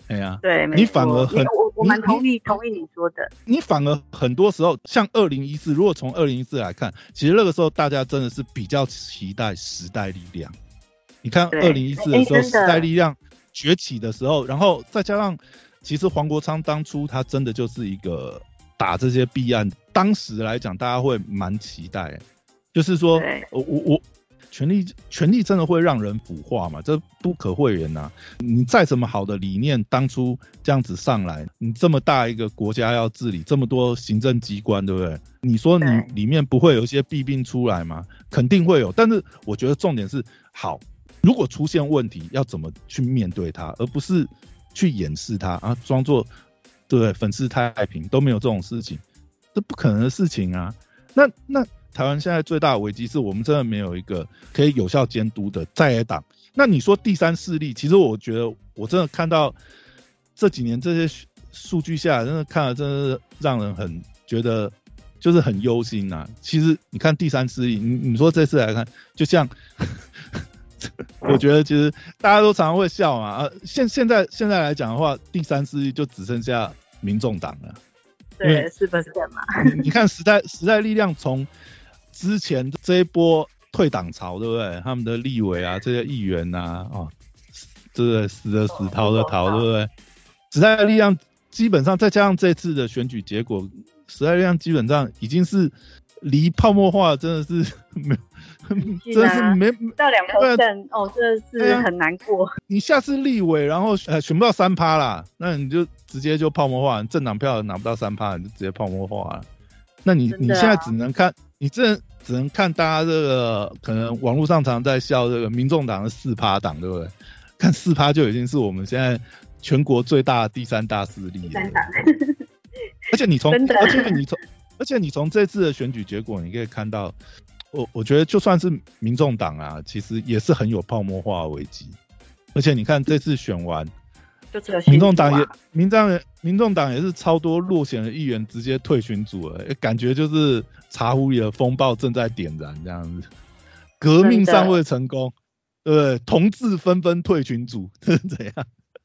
哎呀，对，你反而很我我蛮同意同意你说的。你反而很多时候像二零一四，如果从二零一四来看，其实那个时候大家真的是比较期待时代力量。你看二零一四的时候，时代力量崛起的时候，然后再加上其实黄国昌当初他真的就是一个打这些弊案，当时来讲大家会蛮期待。就是说，我我我，权力权力真的会让人腐化嘛？这不可讳言呐。你再怎么好的理念，当初这样子上来，你这么大一个国家要治理，这么多行政机关，对不对？你说你里面不会有一些弊病出来吗？肯定会有。但是我觉得重点是，好，如果出现问题，要怎么去面对它，而不是去掩饰它啊，装作对粉饰太平，都没有这种事情，这不可能的事情啊。那那。台湾现在最大的危机是我们真的没有一个可以有效监督的在野党。那你说第三势力，其实我觉得我真的看到这几年这些数据下，真的看了真的是让人很觉得就是很忧心呐。其实你看第三势力，你你说这次来看，就像 [laughs] 我觉得其实大家都常常会笑嘛。呃，现现在现在来讲的话，第三势力就只剩下民众党了。对，是不是嘛？你看时代时代力量从之前这一波退党潮，对不对？他们的立委啊，这些议员呐，哦，对不对？死的死，逃的逃，对不对？时代力量基本上再加上这次的选举结果，时代力量基本上已经是离泡沫化，真的是没，[laughs] 真的是没到两 percent 哦，真的是很难过。你下次立委，然后呃选不到三趴啦，那你就直接就泡沫化，政党票拿不到三趴，你就直接泡沫化了。那你你现在只能看。你这只能看大家这个可能网络上常在笑这个民众党的四趴党，对不对？看四趴就已经是我们现在全国最大的第三大势力了。而且你从，[laughs] 而且你从，而且你从这次的选举结果，你可以看到，我我觉得就算是民众党啊，其实也是很有泡沫化危机。而且你看这次选完。民众党也，民众民众党也是超多落选的议员直接退群组了，感觉就是茶壶里的风暴正在点燃这样子，革命尚未成功，对不对？同志纷纷退群组，[laughs] 是怎样？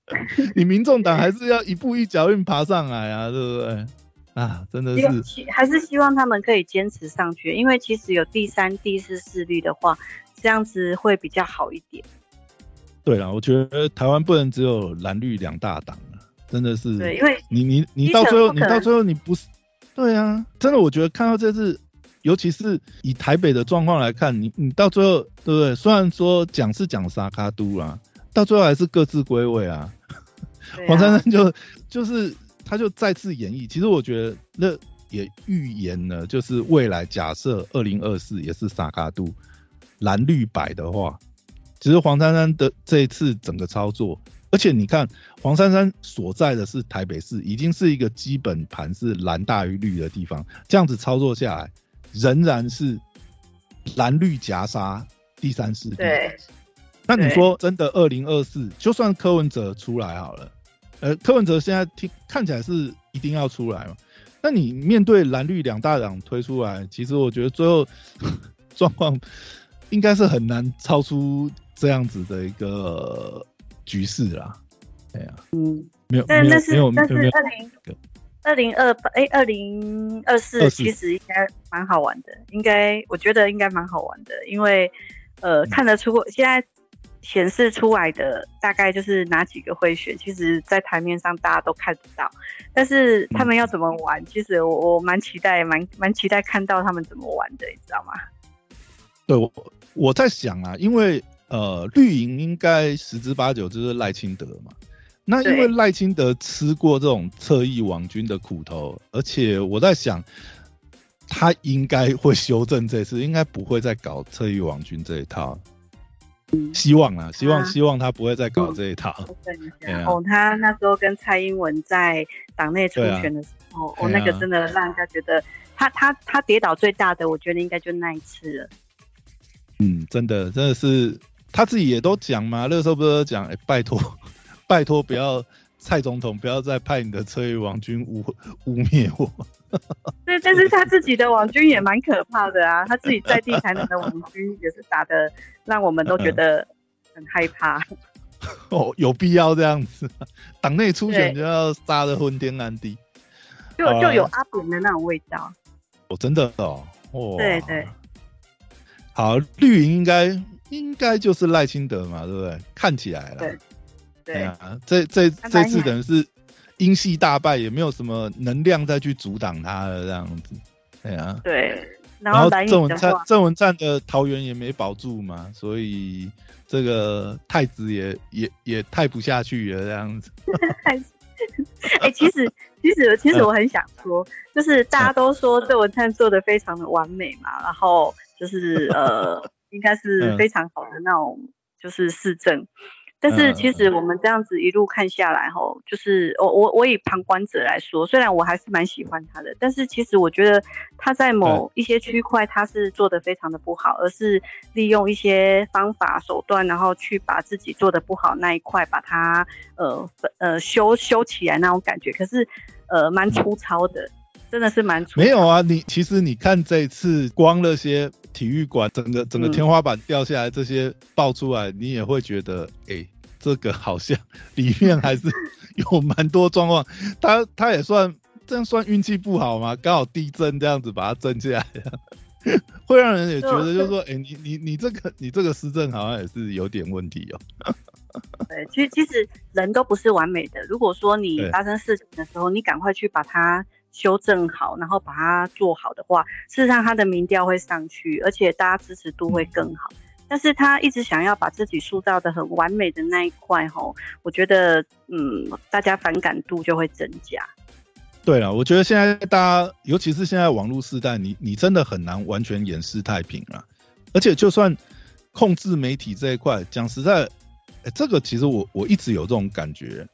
[laughs] 你民众党还是要一步一脚印爬上来啊，对不对？[laughs] 啊，真的是，还是希望他们可以坚持上去，因为其实有第三、第四势力的话，这样子会比较好一点。对了，我觉得台湾不能只有蓝绿两大党啊，真的是。对，因为你你你到最后，你到最后你不是，对啊，真的，我觉得看到这次，尤其是以台北的状况来看，你你到最后，对不对？虽然说讲是讲沙卡都啦，到最后还是各自归位啊。黄珊珊就就是他就再次演绎，其实我觉得那也预言了，就是未来假设二零二四也是萨卡度蓝绿白的话。其实黄珊珊的这一次整个操作，而且你看黄珊珊所在的是台北市，已经是一个基本盘是蓝大于绿的地方，这样子操作下来，仍然是蓝绿夹杀第三势力。对。那你说真的，二零二四就算柯文哲出来好了，呃，柯文哲现在听看起来是一定要出来嘛？那你面对蓝绿两大党推出来，其实我觉得最后状况应该是很难超出。这样子的一个局势啦，哎呀，嗯，没有，但那是但是二零二零二八哎，二零二四其实应该蛮好玩的，应该我觉得应该蛮好玩的，因为呃看得出现在显示出来的大概就是哪几个会选，其实在台面上大家都看得到，但是他们要怎么玩，其实我我蛮期待，蛮蛮期待看到他们怎么玩的，你知道吗？对，我我在想啊，因为。呃，绿营应该十之八九就是赖清德嘛。那因为赖清德吃过这种侧翼王军的苦头，而且我在想，他应该会修正这次，应该不会再搞侧翼王军这一套。希望啊，希望希望他不会再搞这一套。哦，他那时候跟蔡英文在党内出拳的时候，哦，那个真的让人家觉得他他他跌倒最大的，我觉得应该就那一次了。嗯，真的真的是。他自己也都讲嘛，那时候不是讲，哎，拜托，拜托，不要蔡总统不要再派你的车翼网军污污蔑我。[laughs] 对，但是他自己的网军也蛮可怕的啊，他自己在地台南的网军也是打的，让我们都觉得 [laughs] 很害怕。[laughs] 哦，有必要这样子？党内初选就要杀的昏天暗地，就就有阿扁的那种味道。哦，真的哦，哦，对对。好，绿营应该。应该就是赖清德嘛，对不对？看起来了。对。对啊，这这这次等于是英系大败，也没有什么能量再去阻挡他了，这样子。对啊。对。然后蓝郑文灿郑文灿的桃园也没保住嘛，所以这个太子也也也太不下去了这样子。[laughs] 哎、其实其实其实我很想说，就是大家都说郑文灿做的非常的完美嘛，然后就是呃，应该是非常好的那种就是市政。但是其实我们这样子一路看下来吼，就是我我我以旁观者来说，虽然我还是蛮喜欢他的，但是其实我觉得他在某一些区块他是做的非常的不好，而是利用一些方法手段，然后去把自己做的不好那一块把它呃呃修修起来那种感觉，可是呃蛮粗糙的，真的是蛮粗糙。没有啊，你其实你看这一次光那些体育馆整个整个天花板掉下来这些爆出来，你也会觉得哎。这个好像里面还是有蛮多状况，[laughs] 他他也算这样算运气不好吗？刚好地震这样子把它震下来，[laughs] 会让人也觉得就是说，哎、你你你这个你这个施政好像也是有点问题哦。对，其实其实人都不是完美的。如果说你发生事情的时候，你赶快去把它修正好，然后把它做好的话，事实上他的民调会上去，而且大家支持度会更好。但是他一直想要把自己塑造的很完美的那一块吼，我觉得嗯，大家反感度就会增加。对了，我觉得现在大家，尤其是现在网络时代，你你真的很难完全掩饰太平了。而且就算控制媒体这一块，讲实在，哎，这个其实我我一直有这种感觉。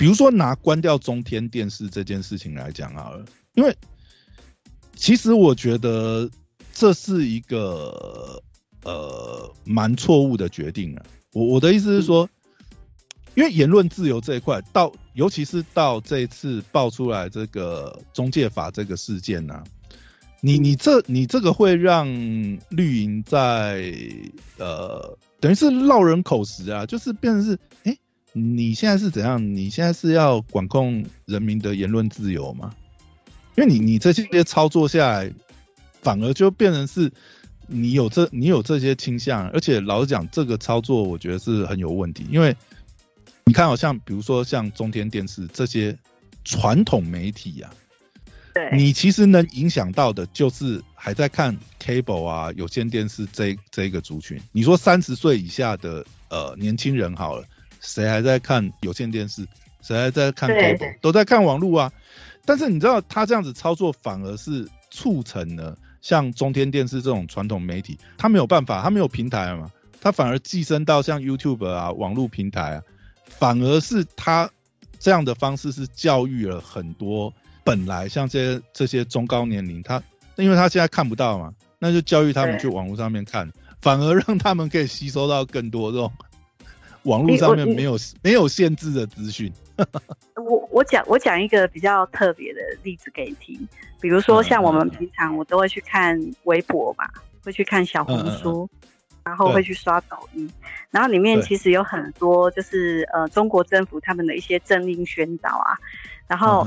比如说拿关掉中天电视这件事情来讲好了，因为其实我觉得这是一个。呃，蛮错误的决定啊！我我的意思是说，因为言论自由这一块，到尤其是到这一次爆出来这个中介法这个事件呢、啊，你你这你这个会让绿营在呃，等于是落人口实啊，就是变成是，哎、欸，你现在是怎样？你现在是要管控人民的言论自由吗？因为你你这些操作下来，反而就变成是。你有这你有这些倾向，而且老实讲，这个操作我觉得是很有问题，因为你看，好像比如说像中天电视这些传统媒体啊，对，你其实能影响到的就是还在看 cable 啊有线电视这这一个族群。你说三十岁以下的呃年轻人好了，谁还在看有线电视？谁还在看 cable？都在看网络啊。但是你知道他这样子操作，反而是促成了。像中天电视这种传统媒体，他没有办法，他没有平台嘛，他反而寄生到像 YouTube 啊网络平台啊，反而是他这样的方式是教育了很多本来像这些这些中高年龄，他因为他现在看不到嘛，那就教育他们去网络上面看，反而让他们可以吸收到更多这种网络上面没有没有限制的资讯。我我讲我讲一个比较特别的例子给你听，比如说像我们平常我都会去看微博嘛，会去看小红书，然后会去刷抖音，然后里面其实有很多就是呃中国政府他们的一些政令宣导啊，然后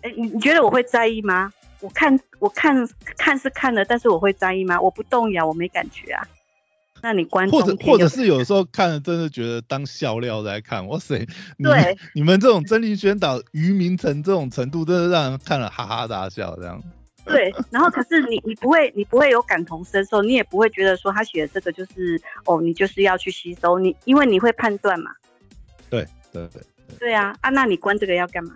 哎你你觉得我会在意吗？我看我看看是看了，但是我会在意吗？我不动摇，我没感觉啊。那你观众或者或者是有时候看了真的觉得当笑料在看，哇塞！对，你们这种真理宣导愚民成这种程度，真的让人看了哈哈大笑这样。[laughs] 对，然后可是你你不会你不会有感同身受，你也不会觉得说他写的这个就是哦，你就是要去吸收你，因为你会判断嘛。对对对对啊啊！那你关这个要干嘛？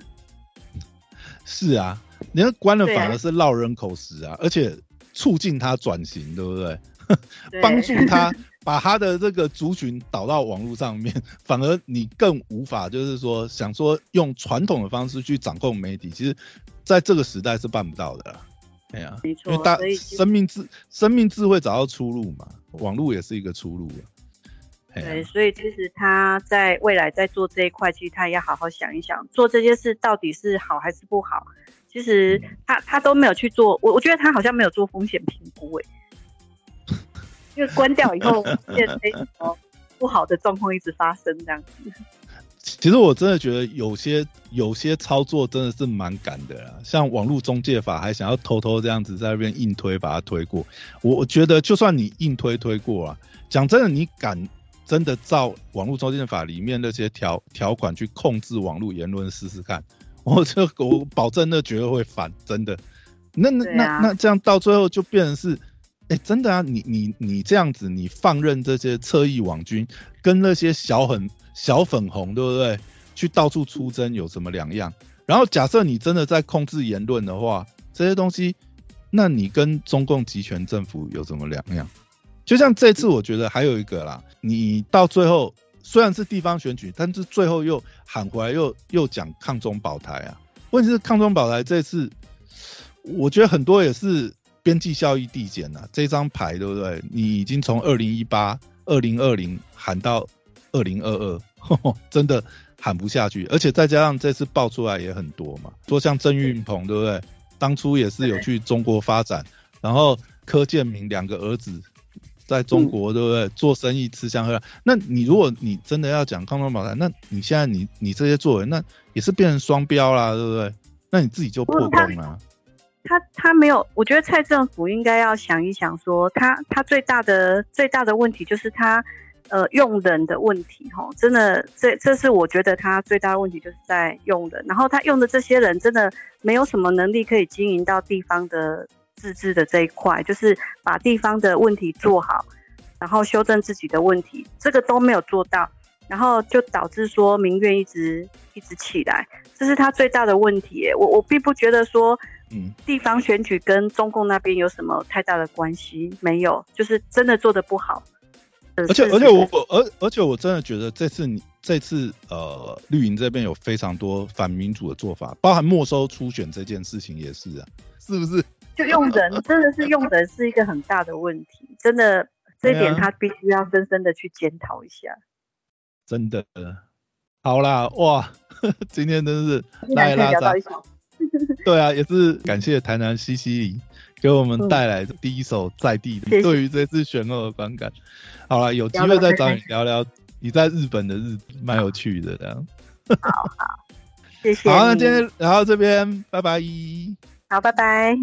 是啊，你要关了反而是落人口实啊，而且促进他转型，对不对？[laughs] 帮助他把他的这个族群导到网络上面，反而你更无法，就是说想说用传统的方式去掌控媒体，其实在这个时代是办不到的啦。哎呀、啊，没错，因为大生命智生命智慧找到出路嘛，网络也是一个出路啊。对，所以其实他在未来在做这一块，其实他也要好好想一想，做这件事到底是好还是不好。其实他他都没有去做，我我觉得他好像没有做风险评估诶。因为关掉以后，变成什么不好的状况一直发生这样子。其实我真的觉得有些有些操作真的是蛮赶的啦，像网络中介法还想要偷偷这样子在那边硬推把它推过。我我觉得就算你硬推推过啊，讲真的，你敢真的照网络中介法里面那些条条款去控制网络言论试试看，[laughs] 我这我保证那绝对会反，真的。那那那那这样到最后就变成是，哎，真的啊，你你你这样子，你放任这些侧翼网军跟那些小很小粉红，对不对？去到处出征有什么两样？然后假设你真的在控制言论的话，这些东西，那你跟中共集权政府有什么两样？就像这次，我觉得还有一个啦，你到最后虽然是地方选举，但是最后又喊回来，又又讲抗中保台啊。问题是抗中保台这次，我觉得很多也是边际效益递减啊。这张牌对不对？你已经从二零一八、二零二零喊到二零二二，[laughs] 真的。喊不下去，而且再加上这次爆出来也很多嘛，说像郑运鹏对不对？当初也是有去中国发展，然后柯建明两个儿子在中国对不对？做生意吃香喝辣。那你如果你真的要讲康庄宝台，那你现在你你这些作为，那也是变成双标啦，对不对？那你自己就破功了。他他没有，我觉得蔡政府应该要想一想，说他他最大的最大的问题就是他。呃，用人的问题，哈，真的，这这是我觉得他最大的问题，就是在用人。然后他用的这些人，真的没有什么能力可以经营到地方的自治的这一块，就是把地方的问题做好，然后修正自己的问题，这个都没有做到，然后就导致说民怨一直一直起来，这是他最大的问题。我我并不觉得说，嗯，地方选举跟中共那边有什么太大的关系，没有，就是真的做的不好。而且而且我而而且我真的觉得这次你这次呃绿营这边有非常多反民主的做法，包含没收初选这件事情也是啊，是不是？就用人真的是用人是一个很大的问题，真的这一点他必须要深深的去检讨一下。真的，好啦，哇，[laughs] 今天真是拉拉杂，[laughs] 对啊，也是感谢台南西西里。给我们带来的第一首在地的，对于这次选后的观感。好了，有机会再找你聊聊你在日本的日子，蛮有趣的这样。好好，谢谢。好，那今天聊到这边，拜拜。好，拜拜。